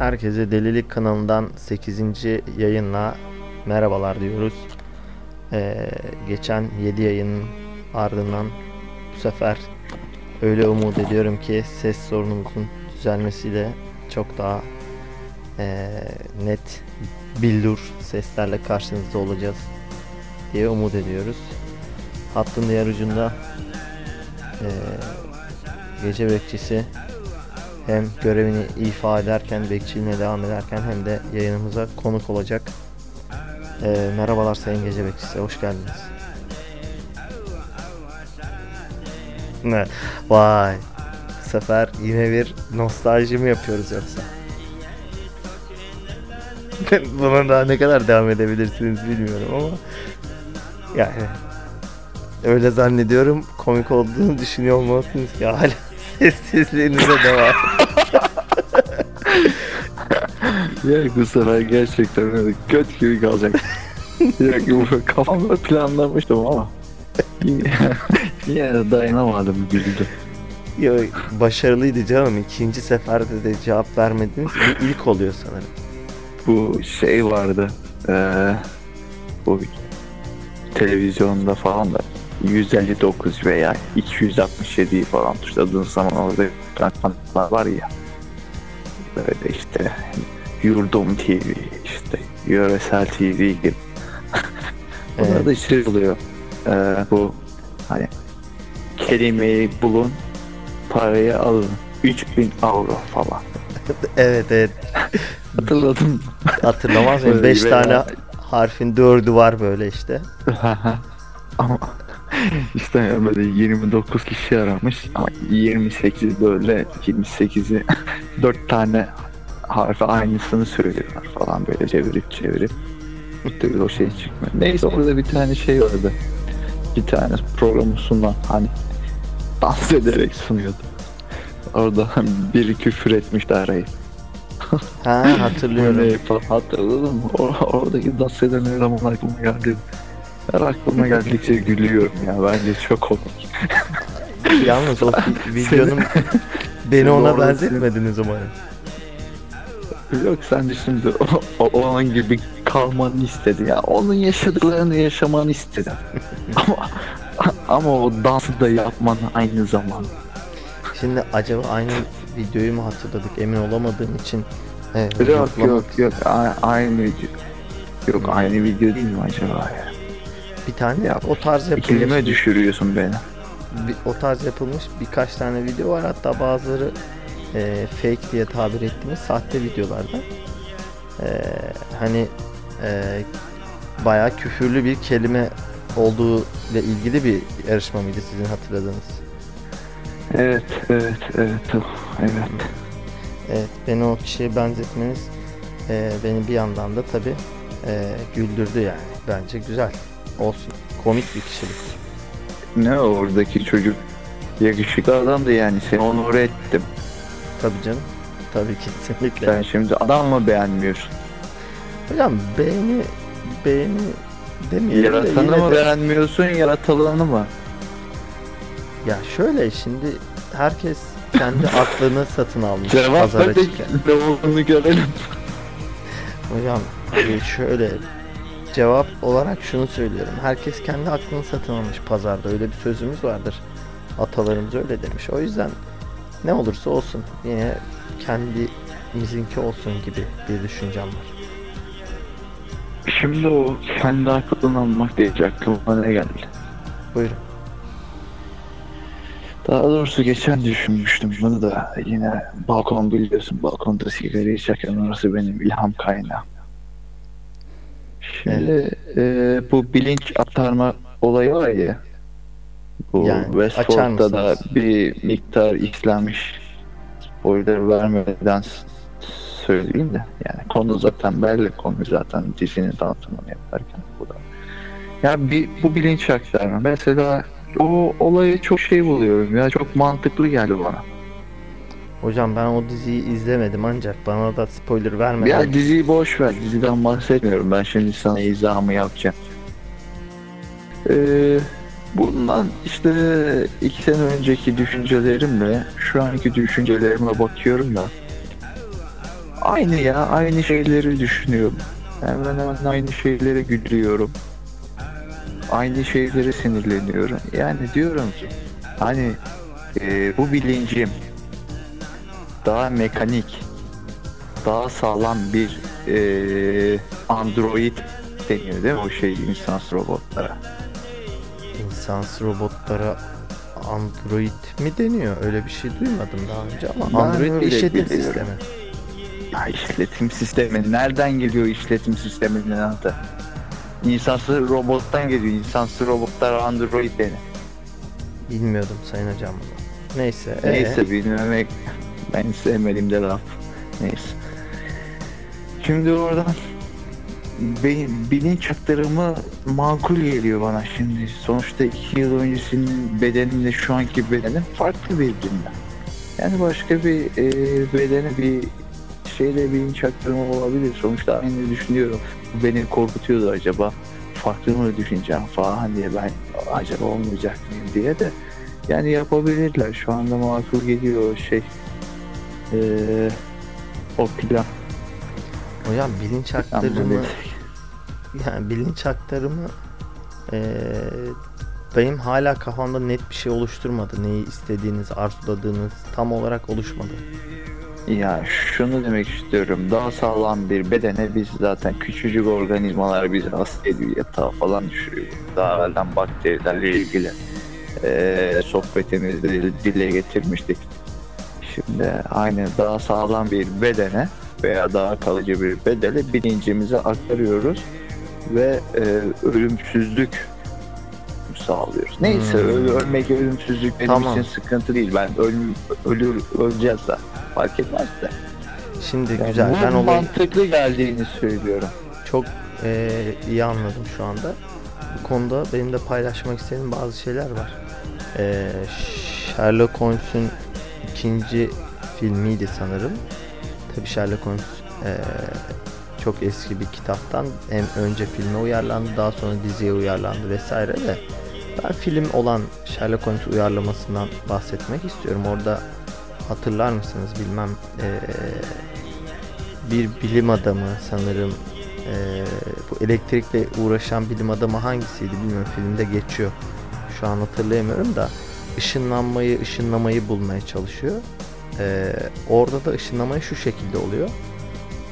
Herkese Delilik kanalından 8. yayınla merhabalar diyoruz. Ee, geçen 7 yayının ardından bu sefer öyle umut ediyorum ki ses sorunumuzun düzelmesiyle çok daha ee, net billur seslerle karşınızda olacağız diye umut ediyoruz. Hattın diğer ucunda ee, gece bekçisi hem görevini ifa ederken, bekçiliğine devam ederken hem de yayınımıza konuk olacak. Ee, merhabalar Sayın Gece Bekçisi, hoş geldiniz. Ne? Vay. Bu sefer yine bir nostalji mi yapıyoruz yoksa? Buna daha ne kadar devam edebilirsiniz bilmiyorum ama yani öyle zannediyorum komik olduğunu düşünüyor olmalısınız ki hala sessizliğinize devam. Ya bu sefer gerçekten öyle göt gibi kalacak. ya bu kafamda planlamıştım ama yine, yine de dayanamadım güldüm. Yo, başarılıydı canım. İkinci seferde de cevap vermediniz. Bir ilk oluyor sanırım. Bu şey vardı. Eee bu televizyonda falan da 159 veya 267 falan tuşladığın zaman orada kanallar var ya. Böyle işte Yurdum TV, işte Yöresel TV gibi. Evet. Orada şey oluyor. Ee, bu hani kelimeyi bulun, parayı alın. 3000 euro falan. Evet evet. Hatırladın Hatırlamaz mıyım? Böyle 5 veya- tane harfin dördü var böyle işte. ama işte böyle 29 kişi aramış ama 28 böyle 28'i 4 tane harfi aynısını söylüyorlar falan böyle çevirip çevirip türlü o şey çıkmıyor. Neyse orada bir tane şey vardı. Bir tane programı sunan hani dans ederek sunuyordu. Orada biri küfür etmişti arayı. Ha hatırlıyorum. Mı? Or- oradaki dans eden eleman aklıma geldi. Her aklıma geldikçe gülüyorum ya. Bence çok komik. Yalnız o videonun beni ona Doğru. benzetmediniz umarım. Yok sen şimdi o, o, an gibi kalmanı istedi ya. Onun yaşadıklarını yaşamanı istedim. ama ama o dansı da yapmanı aynı zamanda. Şimdi acaba aynı videoyu mu hatırladık emin olamadığım için. e, Yok yoklamak- yok yok A- aynı video. Yok aynı video değil mi acaba ya? Bir tane Ya, o tarz yapılmış. İkilime düşürüyorsun beni. bir- o tarz yapılmış birkaç tane video var. Hatta bazıları e, fake diye tabir ettiğimiz sahte videolarda. E, hani e, bayağı küfürlü bir kelime olduğu ile ilgili bir yarışma mıydı sizin hatırladığınız? Evet evet evet evet. Evet, beni o kişiye benzetmeniz e, beni bir yandan da tabi güldürdü yani. Bence güzel. Olsun. Komik bir kişilik. Ne oradaki çocuk yakışıklı adamdı yani seni onur ettim. Tabi canım. Tabii kesinlikle. Sen şimdi adam mı beğenmiyorsun? Hocam beğeni beğeni demeyelim de Yaratanı mı de- beğenmiyorsun yaratılanı mı? Ya şöyle şimdi herkes kendi aklını satın almış Cevap pazara de onu görelim. Hocam e, şöyle cevap olarak şunu söylüyorum. Herkes kendi aklını satın almış pazarda. Öyle bir sözümüz vardır. Atalarımız öyle demiş. O yüzden ne olursa olsun yine kendimizinki olsun gibi bir düşüncem var. Şimdi o kendi aklını almak diyecek aklıma ne geldi? Buyurun. Daha doğrusu geçen düşünmüştüm bunu da yine balkon biliyorsun balkonda sigara içerken orası benim ilham kaynağım. Şimdi e, bu bilinç aktarma olayı var ya bu Yani açar Westworld'da da bir miktar işlenmiş spoiler vermeden söyleyeyim de yani konu zaten belli konu zaten dizinin tanıtımını yaparken bu da. Ya bir, bu bilinç aktarma mesela o olayı çok şey buluyorum ya çok mantıklı geldi bana. Hocam ben o diziyi izlemedim ancak bana da spoiler vermeden Ya diziyi boş ver diziden bahsetmiyorum ben şimdi sana izahımı yapacağım. Ee, bundan işte iki sene önceki düşüncelerimle şu anki düşüncelerime bakıyorum da Aynı ya, aynı şeyleri düşünüyorum. Hemen hemen aynı şeylere gülüyorum. Aynı şeylere sinirleniyorum. Yani diyorum ki hani e, bu bilincim daha mekanik, daha sağlam bir e, android deniyor değil mi o şey insansız robotlara? İnsansı robotlara Android mi deniyor? Öyle bir şey duymadım daha önce ama Ben Android bir işletim biliyorum. sistemi. Ya işletim sistemi. Nereden geliyor işletim sisteminin adı? İnsansız robottan geliyor. İnsansız robotlar android denir. Bilmiyordum sayın hocam bunu. Neyse. ee, Neyse bilmemek ben sevmediğim de laf. Neyse. Şimdi oradan benim bilinç aktarımı makul geliyor bana şimdi. Sonuçta iki yıl öncesinin bedenimle şu anki bedenim farklı birbirinden. Yani başka bir e, bedene bir şeyle bilinç aktarımı olabilir. Sonuçta aynı düşünüyorum. Bu beni korkutuyordu acaba. Farklı mı düşüneceğim falan diye ben acaba olmayacak mıyım diye de yani yapabilirler. Şu anda makul geliyor şey. Ee, o plan. hocam bilinç aktarımı yani bilinç aktarımı ee, benim hala kafamda net bir şey oluşturmadı. Neyi istediğiniz, arzuladığınız tam olarak oluşmadı. Ya şunu demek istiyorum. Daha sağlam bir bedene biz zaten küçücük organizmalar bizi hasta ediyor yatağa falan düşürüyor. Daha evvelden bakterilerle ilgili eee sohbetimizde dile getirmiştik. Şimdi aynı daha sağlam bir bedene veya daha kalıcı bir bedele bilincimizi aktarıyoruz ve eee, ölümsüzlük sağlıyoruz. Neyse Hmm. öl- ölmek ölümsüzlük benim Tamam. için sıkıntı değil. Ben ölüm, ölür, öleceğiz de fark etmez de. Şimdi Yani güzel. Ben olayı mantıklı geldiğini söylüyorum. çok ee, iyi anladım şu anda. Bu konuda benim de paylaşmak istediğim bazı şeyler var. Ee, Sherlock Holmes'un ikinci filmiydi sanırım. Tabii Sherlock Holmes ee, çok eski bir kitaptan hem önce filme uyarlandı daha sonra diziye uyarlandı vesaire de ben film olan Sherlock Holmes uyarlamasından bahsetmek istiyorum. Orada hatırlar mısınız bilmem ee, bir bilim adamı sanırım ee, bu elektrikle uğraşan bilim adamı hangisiydi bilmiyorum filmde geçiyor. Şu an hatırlayamıyorum da ışınlanmayı ışınlamayı bulmaya çalışıyor. Ee, orada da ışınlamayı şu şekilde oluyor.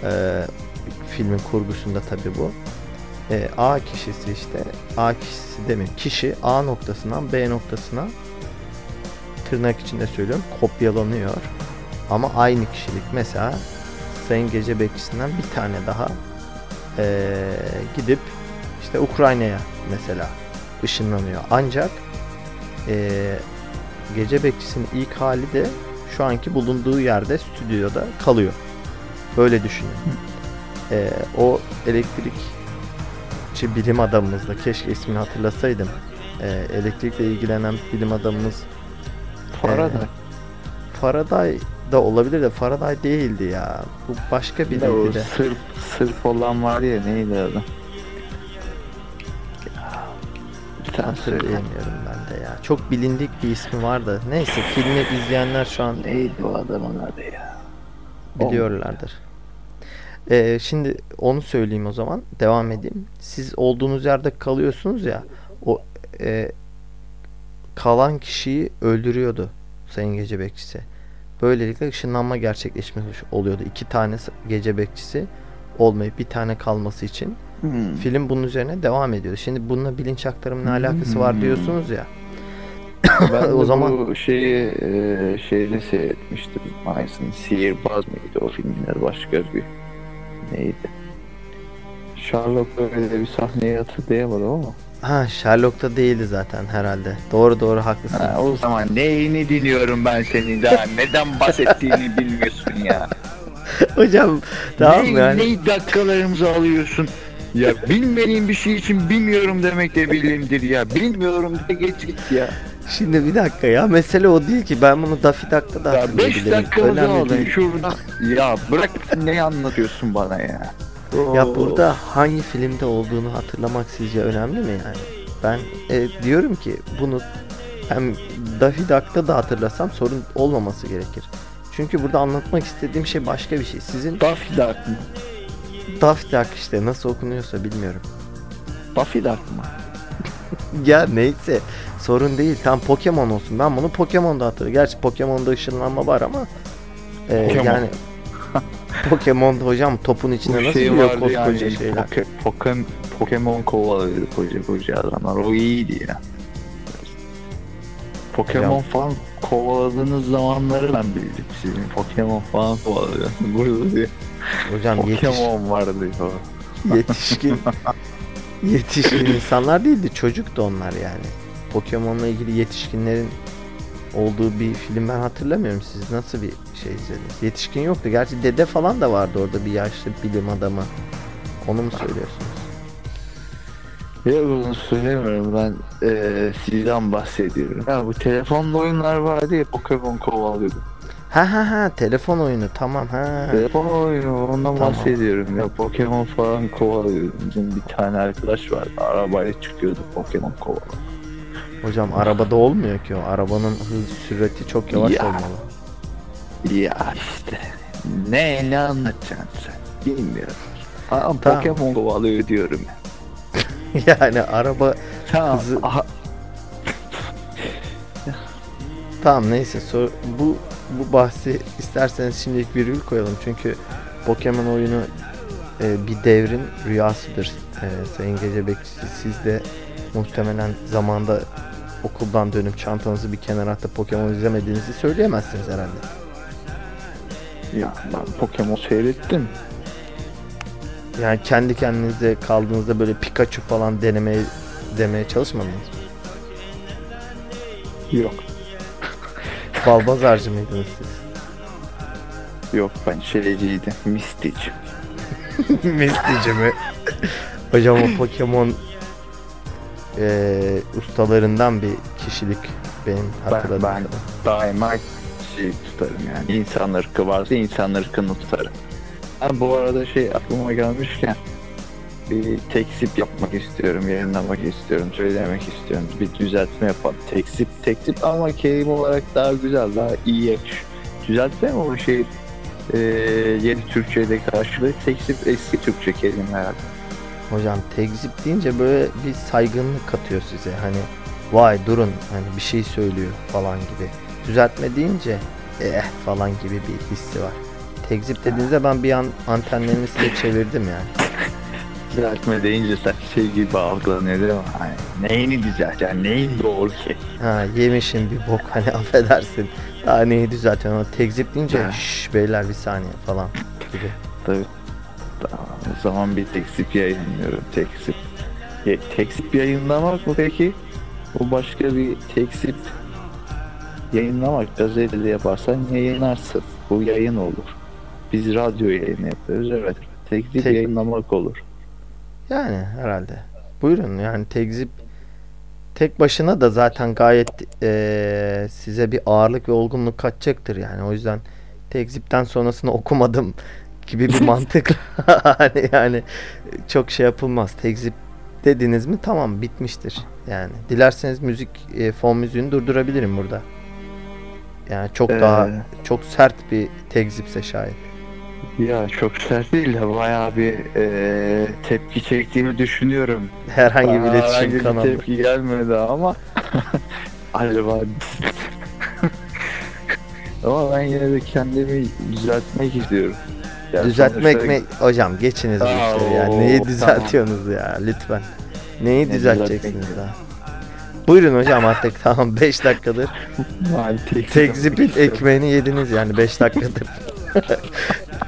Ee, filmin kurgusunda tabi bu. Ee, A kişisi işte A kişisi demin kişi A noktasından B noktasına tırnak içinde söylüyorum kopyalanıyor. Ama aynı kişilik mesela Sayın Gece Bekçisi'nden bir tane daha ee, gidip işte Ukrayna'ya mesela ışınlanıyor. Ancak ee, Gece Bekçisi'nin ilk hali de şu anki bulunduğu yerde stüdyoda kalıyor. Böyle düşünün. Ee, o elektrikçi bilim adamımız da keşke ismini hatırlasaydım. Ee, elektrikle ilgilenen bilim adamımız Faraday. Faraday da olabilir de Faraday değildi ya. Bu başka Bir de biriydi de. sırf, sırf olan var ya neydi adı? Bir tane Çok bilindik bir ismi var da. Neyse filmi izleyenler şu an Neydi o adamın adı ya? biliyorlardır. Ee, şimdi onu söyleyeyim o zaman. Devam edeyim. Siz olduğunuz yerde kalıyorsunuz ya. O e, kalan kişiyi öldürüyordu Sayın Gece Bekçisi. Böylelikle ışınlanma gerçekleşmiş oluyordu. İki tane gece bekçisi olmayıp bir tane kalması için Hmm. film bunun üzerine devam ediyordu. Şimdi bununla bilinç aktarımı ne alakası var Hmm. diyorsunuz ya. Ben O zaman- bu şeyi e, şeyde seyretmiştim. Aynısını Sihirbaz mıydı o filmin adı başka bir neydi? Sherlock'ta öyle bir sahneyi hatırlayamadım ama. Ha Sherlock'ta değildi zaten herhalde. Doğru doğru haklısın. Ha, o zaman neyini dinliyorum ben senin daha neden bahsettiğini bilmiyorsun ya. Hocam tamam ne, yani. ne dakikalarımızı alıyorsun? Ya bilmediğim bir şey için bilmiyorum demek de bilimdir ya. Bilmiyorum de geç git ya. Şimdi bir dakika ya mesele o değil ki ben bunu Daffy Duck'ta da Ya 5 hatırlayabilirim. dakikamızı Önemli aldın değil. şurada. Ya bırak ne anlatıyorsun bana ya. Ya burada hangi filmde olduğunu hatırlamak sizce önemli mi yani? Ben e, diyorum ki bunu hem Daffy Duck'ta da hatırlasam sorun olmaması gerekir. Çünkü burada anlatmak istediğim şey başka bir şey. Sizin Daffy Duck mı? Daft Duck işte nasıl okunuyorsa bilmiyorum. Daffy Duck mı? Ya neyse sorun değil. Tam Pokemon olsun. Ben bunu Pokemon'da hatırlıyorum. Gerçi Pokemon'da ışınlanma var ama e, Pokemon. yani Pokemon'da hocam topun içine Bu nasıl şey giriyor koskoca yani, şeyler. Poke, Poke- Pokemon kovalıyordu koca koca adamlar. O iyiydi ya. Pokemon Hocam. falan kovaladığınız zamanları ben bildim sizin. Pokemon falan kovalıyorsun. Burada diye. Hocam yetiş, Pokemon vardı falan. yetişkin yetişkin insanlar değildi çocuktu onlar yani. Pokemon'la ilgili yetişkinlerin olduğu bir film ben hatırlamıyorum. Siz nasıl bir şey izlediniz? Yetişkin yoktu. Gerçi dede falan da vardı orada bir yaşlı bilim adamı. Onu mu söylüyorsunuz? Ya bunu söylemiyorum ben eee sizden bahsediyorum. Ya bu telefonlu oyunlar vardı ya Pokemon kovalıyordu. Ha ha ha telefon oyunu tamam ha. Telefon oyunu ondan Tamam. bahsediyorum ya Pokemon falan kovalıyordu. Bizim bir tane arkadaş vardı arabayla çıkıyordu Pokemon kovala. Hocam arabada olmuyor ki o. Arabanın hız sürati çok yavaş Ya. olmalı. Ya işte ne ne anlatacaksın sen bilmiyorum. Ama Tamam. Pokemon kovalıyor diyorum ya. yani araba Tamam. Hızı- aha, tamam neyse sor, bu bu bahsi isterseniz şimdilik virgül koyalım çünkü Pokemon oyunu e, bir devrin rüyasıdır. E, Sayın Gece Bekçisi siz de muhtemelen zamanda okuldan dönüp çantanızı bir kenara atıp Pokemon izlemediğinizi söyleyemezsiniz herhalde. ya ben Pokemon seyrettim. Yani kendi kendinize kaldığınızda böyle Pikachu falan denemeye demeye çalışmadınız mı? Yok. Balbazarcı mıydınız siz? Yok ben şeyciydim. Mistici. Mistici mi? Hocam o Pokemon eee, ustalarından bir kişilik benim Ben, hatırladığım ben kadar. daima şey tutarım yani. İnsan ırkı varsa insan ırkını tutarım. Ha, bu arada şey aklıma gelmişken bir teksip yapmak istiyorum, yayınlamak istiyorum, söylemek istiyorum. Bir düzeltme yapalım. Teksip, teksip ama kelime olarak daha güzel, daha iyi yakış. Düzeltme mi o şey e, yeni Türkçe'de karşılığı teksip eski Türkçe kelime herhalde. Hocam tekzip deyince böyle bir saygınlık katıyor size. Hani vay durun hani bir şey söylüyor falan gibi. Düzeltme deyince eh falan gibi bir hissi var. Tekzip dediğinizde ben bir an antenlerimi size çevirdim yani. Düzeltme deyince sen şey gibi algılanıyor değil mi? Hani neyini düzelt yani neyin doğru ki? Ha yemişin bir bok hani affedersin. Daha neyi düzeltiyorsun ama tekzip deyince şşş beyler bir saniye falan gibi. Tabii. Tamam, o zaman bir teksip yayınlıyorum. Teksip. Ya, teksip yayınlamak mı peki? Bu başka bir teksip yayınlamak. Gazetede yaparsan yayınlarsın. Bu yayın olur. Biz radyo yayını yapıyoruz. Evet. Teksip Tek- yayınlamak olur. Yani herhalde. Buyurun yani tekzip tek başına da zaten gayet eee, size bir ağırlık ve olgunluk katacaktır yani. O yüzden tekzipten sonrasını okumadım gibi bir mantık hani yani çok şey yapılmaz. Tekzip dediniz mi tamam bitmiştir. Yani dilerseniz müzik e, fon müziğini durdurabilirim burada. Yani çok daha Ee, çok sert bir tekzipse şayet. Ya çok sert değil de bayağı bir eee, tepki çektiğimi düşünüyorum. Herhangi bir Bana herhangi iletişim bir kanalı. tepki gelmedi ama acaba ama ben yine de kendimi düzeltmek istiyorum. Ya Düzeltmek mi? Hocam geçiniz bu işleri ya. Neyi tamam. düzeltiyorsunuz ya lütfen. Neyi Ne düzelteceksiniz daha? Buyurun hocam artık tamam 5 dakikadır. Yani tek- Tekzipin ekmeğini yediniz yani 5 dakikadır.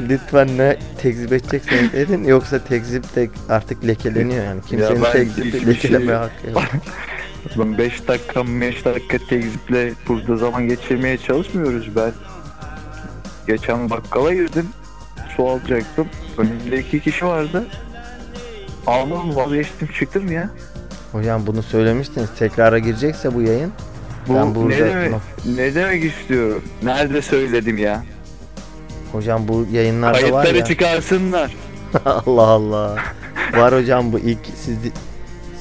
lütfen ne tekzip edecekseniz edin yoksa tekzip de artık lekeleniyor yani. Kimsenin ben tekzipi hiçbir lekelemeye şey- hakkı yok. Ben 5 dakika 5 dakika tekziple burada zaman geçirmeye çalışmıyoruz ben. Geçen bakkala girdim. Su alacaktım. Önümde iki kişi vardı. Aldım vazgeçtim çıktım ya. Hocam bunu söylemiştiniz. Tekrara girecekse bu yayın. Bu Ben burada- ne demek, ne demek istiyorum? Nerede söyledim ya? Hocam bu yayınlarda var Kayıtları ya. çıkarsınlar. Allah Allah. Var hocam bu ilk siz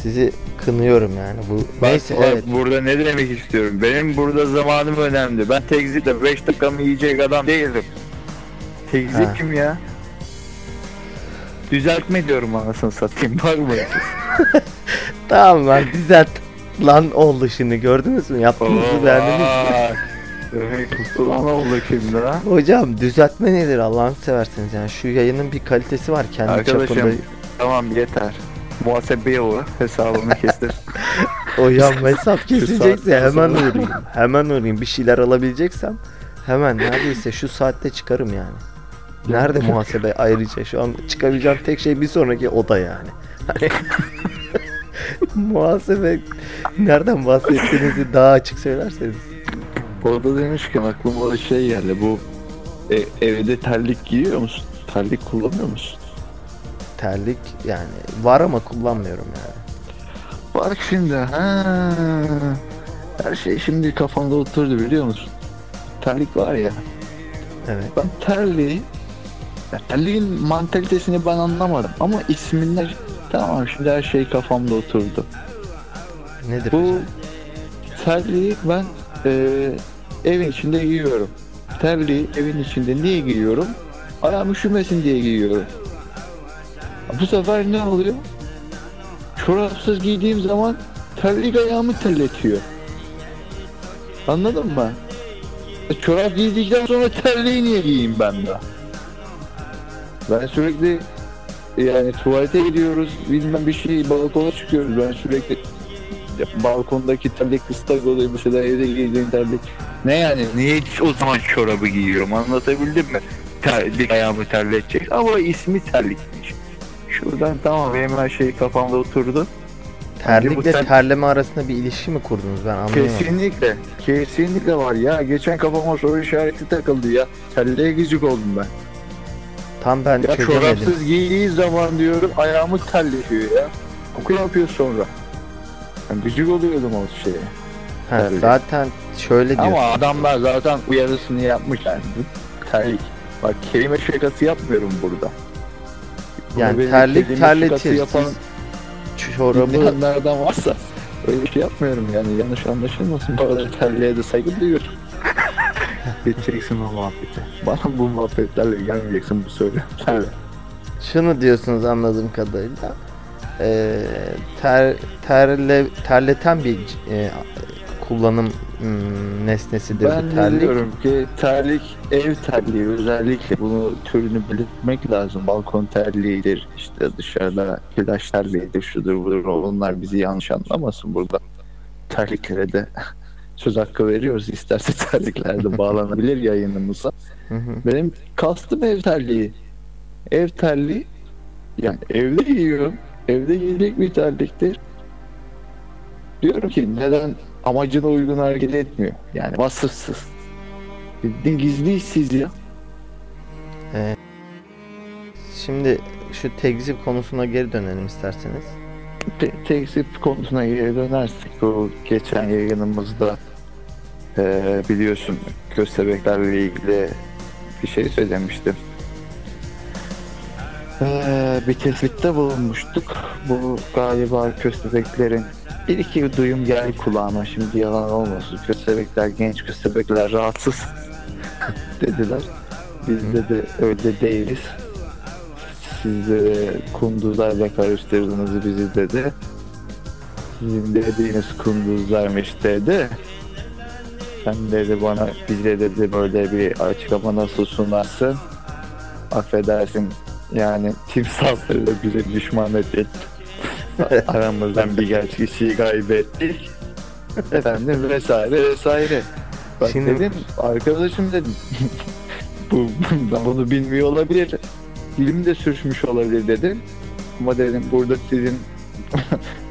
Sizi kınıyorum yani. Bu Bak, neyse evet. burada ne demek istiyorum? Benim burada zamanım önemli. Ben tekzikle 5 dakikamı yiyecek adam değilim. Tekzik Ha. kim ya? Düzeltme diyorum anasını satayım. Var mı? Tamam lan düzelt. Lan oldu şimdi gördünüz mü? Yaptığınızı beğendiniz mi? Demek lan oldu şimdi ha? Hocam düzeltme nedir Allah'ını severseniz yani şu yayının bir kalitesi var kendi Arkadaşım çapında. tamam yeter. Muhasebeye uğra hesabını kestir. Hocam hesap kesilecekse hemen uğrayayım. Hemen uğrayayım. Bir şeyler alabileceksem hemen neredeyse şu saatte çıkarım yani. Nerede muhasebe ayrıca şu an çıkabileceğim tek şey bir sonraki oda yani. Hani muhasebe nereden bahsettiğinizi daha açık söylerseniz. Orada demişken aklıma şey geldi. Bu e- evde terlik giyiyor musun? Terlik kullanıyor musun? Terlik yani var ama kullanmıyorum yani. Bak şimdi ha. Her şey şimdi kafamda oturdu biliyor musun? Terlik var ya. Evet. Ben terliği ya mantalitesini ben anlamadım ama isminden tamam şimdi her şey kafamda oturdu. Nedir Bu hocam? terliği ben e, evin içinde giyiyorum. Terliği evin içinde niye giyiyorum? Ayağım üşümesin diye giyiyorum. Bu sefer ne oluyor? Çorapsız giydiğim zaman terlik ayağımı terletiyor. Anladın mı? E, Çorap giydikten sonra terliği niye giyeyim ben de? Ben sürekli yani tuvalete gidiyoruz, bilmem bir şey balkona çıkıyoruz. Ben sürekli balkondaki terlik ıslak oluyor mesela evde giydiğin terlik. Ne yani? Niye hiç o zaman çorabı giyiyorum anlatabildim mi? Terlik ayağımı terletecek ama ismi terlikmiş. Şuradan tamam benim her şey kafamda oturdu. Terlikle ter- terleme arasında bir ilişki mi kurdunuz ben anlayamadım. Kesinlikle. Kesinlikle var ya. Geçen kafama soru işareti takıldı ya. Terliğe gıcık oldum ben. Tam ben Ya çözemedim. çorapsız giydiği zaman diyorum ayağımı terletiyor ya. Koku yapıyor sonra. Ben gıcık oluyordum o şeye. Ha, terlik. zaten şöyle diyor. Ama adamlar zaten uyarısını yapmış yani. Terlik. Bak kelime şakası yapmıyorum burada. Bunu Yani terlik terletir. Yapan çorabı dinleyenlerden varsa öyle şey yapmıyorum yani yanlış anlaşılmasın. Bu arada terliğe de saygı duyuyorum. Geçeceksin o muhabbete. Bana bu muhabbetlerle gelmeyeceksin bu söylemlerle. şunu diyorsunuz anladığım kadarıyla. Ee, ter, terle, terleten bir e, kullanım hmm, nesnesidir Ben terlik. diyorum ki terlik ev terliği özellikle bunu türünü belirtmek lazım. Balkon terliğidir işte dışarıda plaj terliğidir şudur budur onlar bizi yanlış anlamasın burada. Terliklere de söz hakkı veriyoruz. İsterse terliklerde bağlanabilir yayınımıza. Benim kastım ev terliği. Ev terliği yani evde giyiyorum. Evde giyecek bir terliktir. Diyorum ki neden amacına uygun hareket etmiyor. Yani vasıfsız. Bildiğin gizli işsiz ya. Şimdi şu tekzip konusuna geri dönelim isterseniz. Te- tekzip konusuna geri dönersek o geçen yayınımızda eee, biliyorsun köstebeklerle ilgili bir şey söylemiştim. Eee, bir tespitte bulunmuştuk. Bu galiba köstebeklerin bir iki duyum geldi kulağıma şimdi yalan olmasın. Köstebekler, genç köstebekler rahatsız dediler. Biz de, de öyle değiliz. Siz de kunduzlarla karıştırdınız bizi dedi. Sizin dediğiniz kunduzlarmış dedi. Sen dedi bana bize dedi böyle bir açıklama nasıl sunarsın? Affedersin yani timsahlarla bize düşmanlık etti. Aramızdan birkaç kişiyi kaybettik. Efendim vesaire vesaire. Bak Şimdi- dedim arkadaşım dedim. Bu, ben bunu bilmiyor olabilir. Dilim de sürçmüş olabilir dedim. Ama dedim burada sizin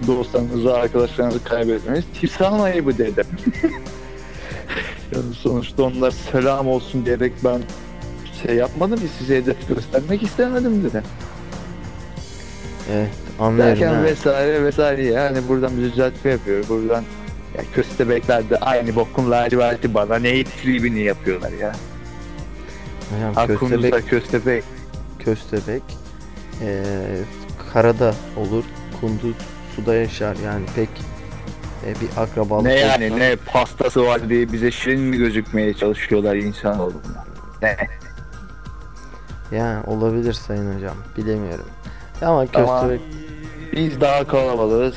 dostlarınızı, arkadaşlarınızı kaybetmeniz timsahın ayıbı dedim. Yani sonuçta onlar selam olsun diyerek ben şey yapmadım ki size hedef göstermek istemedim dedim. Evet anlıyorum. Derken ha. vesaire vesaire yani buradan bir düzeltme yapıyor. Buradan ya köstebekler de aynı bokun laciverti bana ne tribini yapıyorlar ya. Hocam köstebek, köstebek. köstebek ee, karada olur, kunduz suda yaşar yani pek e, bir akrabalık Ne yani olsa- ne pastası var diye bize şirin mi gözükmeye çalışıyorlar insan olduğuna. Ne? Yani olabilir sayın hocam bilemiyorum. Ama köstebek Biz daha kalabalığız.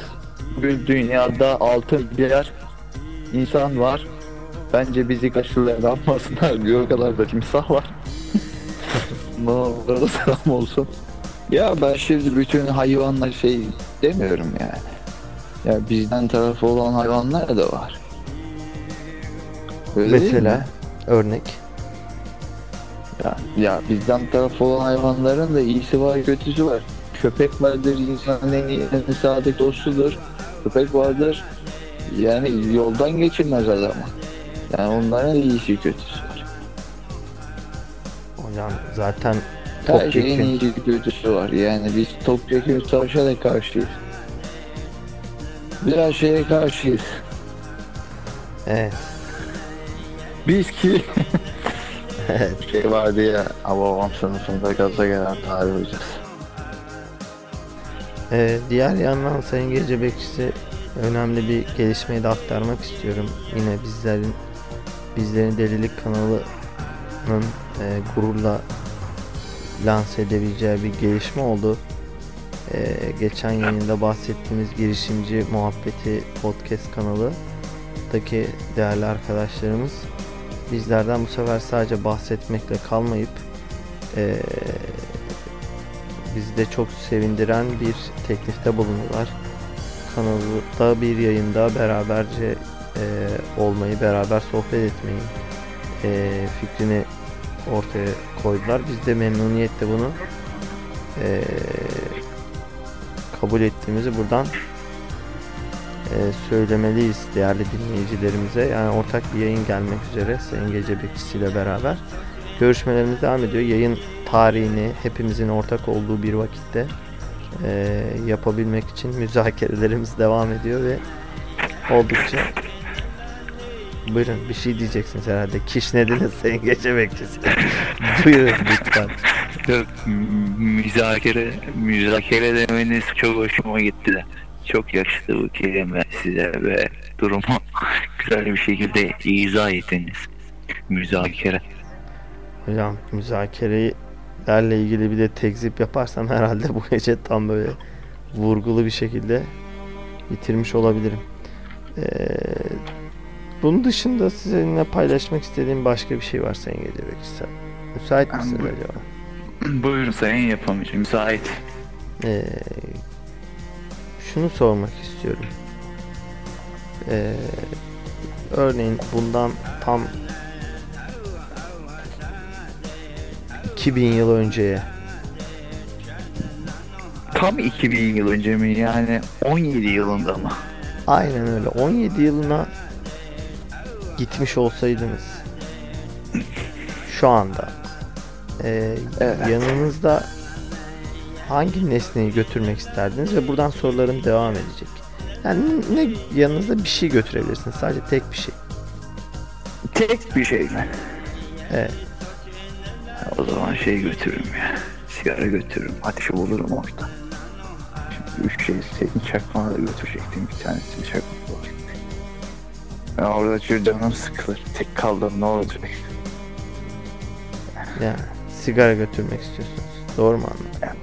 Bugün dünyada 6 milyar insan var. Bence bizi karşılayamazsınlar. Bir o kadar da timsah var. ne olur selam olsun. Ya ben şimdi bütün hayvanlar şey demiyorum yani. Ya bizden tarafı olan hayvanlar da var. Öyle mesela örnek Ya, ya bizden tarafı olan hayvanların da iyisi var kötüsü var. Köpek vardır insanın en, iyi- en sadık dostudur. Köpek vardır yani yoldan geçirmez adamı. Yani onların iyisi kötüsü var. hocam zaten Her şeyin iyisi kötüsü var. Yani biz topyekun savaşa da karşıyız. Biz her şeye karşıyız. evet, Biz ki evet. şey vardı ya babam sınıfında gaza gelen tarih hocası. Ee, diğer yandan Sayın Gece Bekçisi önemli bir gelişmeyi de aktarmak istiyorum. Yine bizlerin bizlerin Delilik kanalının e, gururla lanse edebileceği bir gelişme oldu. Ee, geçen yayında bahsettiğimiz girişimci muhabbeti podcast kanalındaki değerli arkadaşlarımız bizlerden bu sefer sadece bahsetmekle kalmayıp eee bizi de çok sevindiren bir teklifte bulundular. Kanalda bir yayında beraberce eee, olmayı, beraber sohbet etmeyi eee, fikrini ortaya koydular. Biz de memnuniyetle bunu eee, kabul ettiğimizi buradan eee, söylemeliyiz değerli dinleyicilerimize. Yani ortak bir yayın gelmek üzere Sayın Gece Bekçisi ile beraber. Görüşmelerimiz devam ediyor. Yayın tarihini hepimizin ortak olduğu bir vakitte eee, yapabilmek için müzakerelerimiz devam ediyor ve oldukça Buyurun bir şey diyeceksiniz herhalde. Kişnediniz Sayın Gece Bekçisi. Buyurun lütfen. Yok, m- müzakere, müzakere demeniz çok hoşuma gitti de. Çok yakıştı bu kelime size ve durumu güzel bir şekilde izah ettiniz. Müzakere. Hocam müzakerelerle ilgili bir de tekzip yaparsam herhalde bu gece tam böyle vurgulu bir şekilde bitirmiş olabilirim. Ee, bunun dışında sizinle paylaşmak istediğim başka bir şey var Sayın Gece Bekçisi. Müsait misiniz bu- acaba? Buyurun sayın yapımcı müsait. Ee, şunu sormak istiyorum. Ee, örneğin bundan tam 2000 yıl önceye Tam 2000 yıl önce mi yani 17 yılında mı? aynen öyle 17 yılına gitmiş olsaydınız şu anda ee, Evet. yanınızda hangi nesneyi götürmek isterdiniz ve buradan sorularım devam edecek. Yani ne yanınızda bir şey götürebilirsiniz sadece tek bir şey. Tek bir şey mi? Evet. O zaman şey götürürüm ya. Sigara götürürüm. Ateşi bulurum orada. Şimdi üç şey senin çakmağı da götürecektim. Bir tanesini çakmak olacaktı. Ben orada canım sıkılır. Tek kaldım ne olacak? Yani sigara götürmek istiyorsunuz. Doğru mu anladım?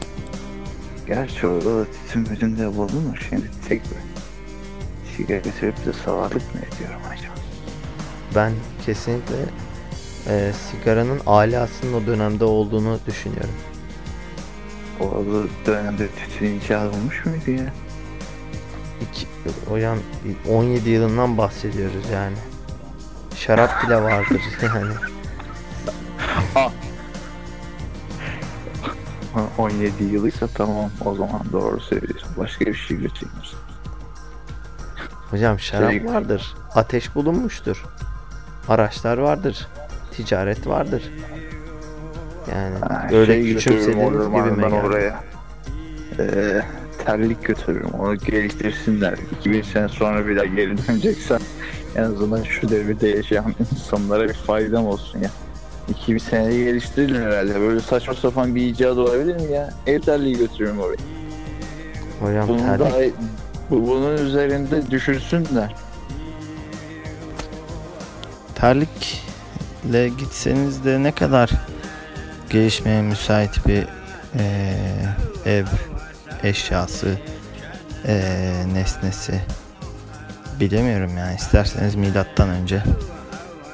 Gerçi orada da tütün müdün de bulunur. Şimdi tek bir sigara götürüp de savarlık mı ediyorum acaba? Ben kesinlikle e, sigaranın alasının o dönemde olduğunu düşünüyorum. Orada dönemde tütün icat olmuş muydu ya? İki, hocam 17 yılından bahsediyoruz yani. Şarap bile vardır yani. Ha, 17 yılıysa tamam o zaman doğru söylüyorsun. Başka bir şey götürmüş. Hocam şarap Şey- vardır. Ateş bulunmuştur. Araçlar vardır. Ticaret vardır. Yani öyle şey küçümsediğiniz gibi mi ben geldi? oraya. Ee, terlik götürürüm. Onu geliştirsinler. 2000 sene sonra bir daha geri döneceksen en azından şu devirde yaşayan insanlara bir faydam olsun ya. 2000 senede geliştirilir herhalde. Böyle saçma sapan bir icat olabilir mi ya? Ev terliği götürürüm oraya. Hocam Bunun terlik, daha Bu bunun üzerinde düşünsünler. terlikle gitseniz de ne kadar gelişmeye müsait bir eee, ev eşyası eee, nesnesi bilemiyorum yani isterseniz milattan önce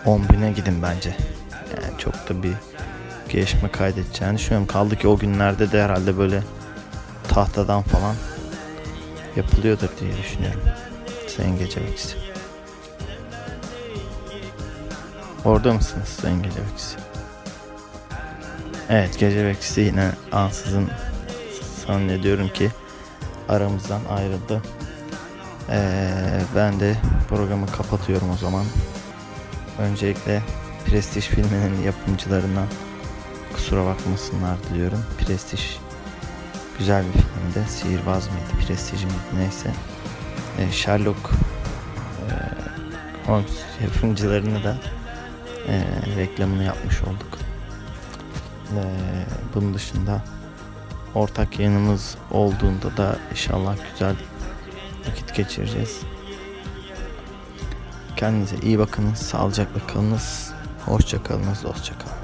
10 bine gidin bence çok da bir gelişme kaydedeceğini düşünüyorum kaldı ki o günlerde de herhalde böyle tahtadan falan yapılıyordur diye düşünüyorum Sayın Gece Bekçisi. Orada mısınız Sayın Gece Bekçisi? Evet Gece Bekçisi yine ansızın zannediyorum ki aramızdan ayrıldı. Ee, ben de programı kapatıyorum o zaman. Öncelikle Prestij filminin yapımcılarından kusura bakmasınlar diliyorum. Prestij güzel bir filmdi. Sihirbaz mıydı, Prestij miydi neyse. Ee, Sherlock e, Holmes yapımcılarını da e, reklamını yapmış olduk. E, bunun dışında ortak yayınımız olduğunda da inşallah güzel vakit geçireceğiz. Kendinize iyi bakınız, sağlıcakla kalınız, hoşça kalınız, dostça kalın.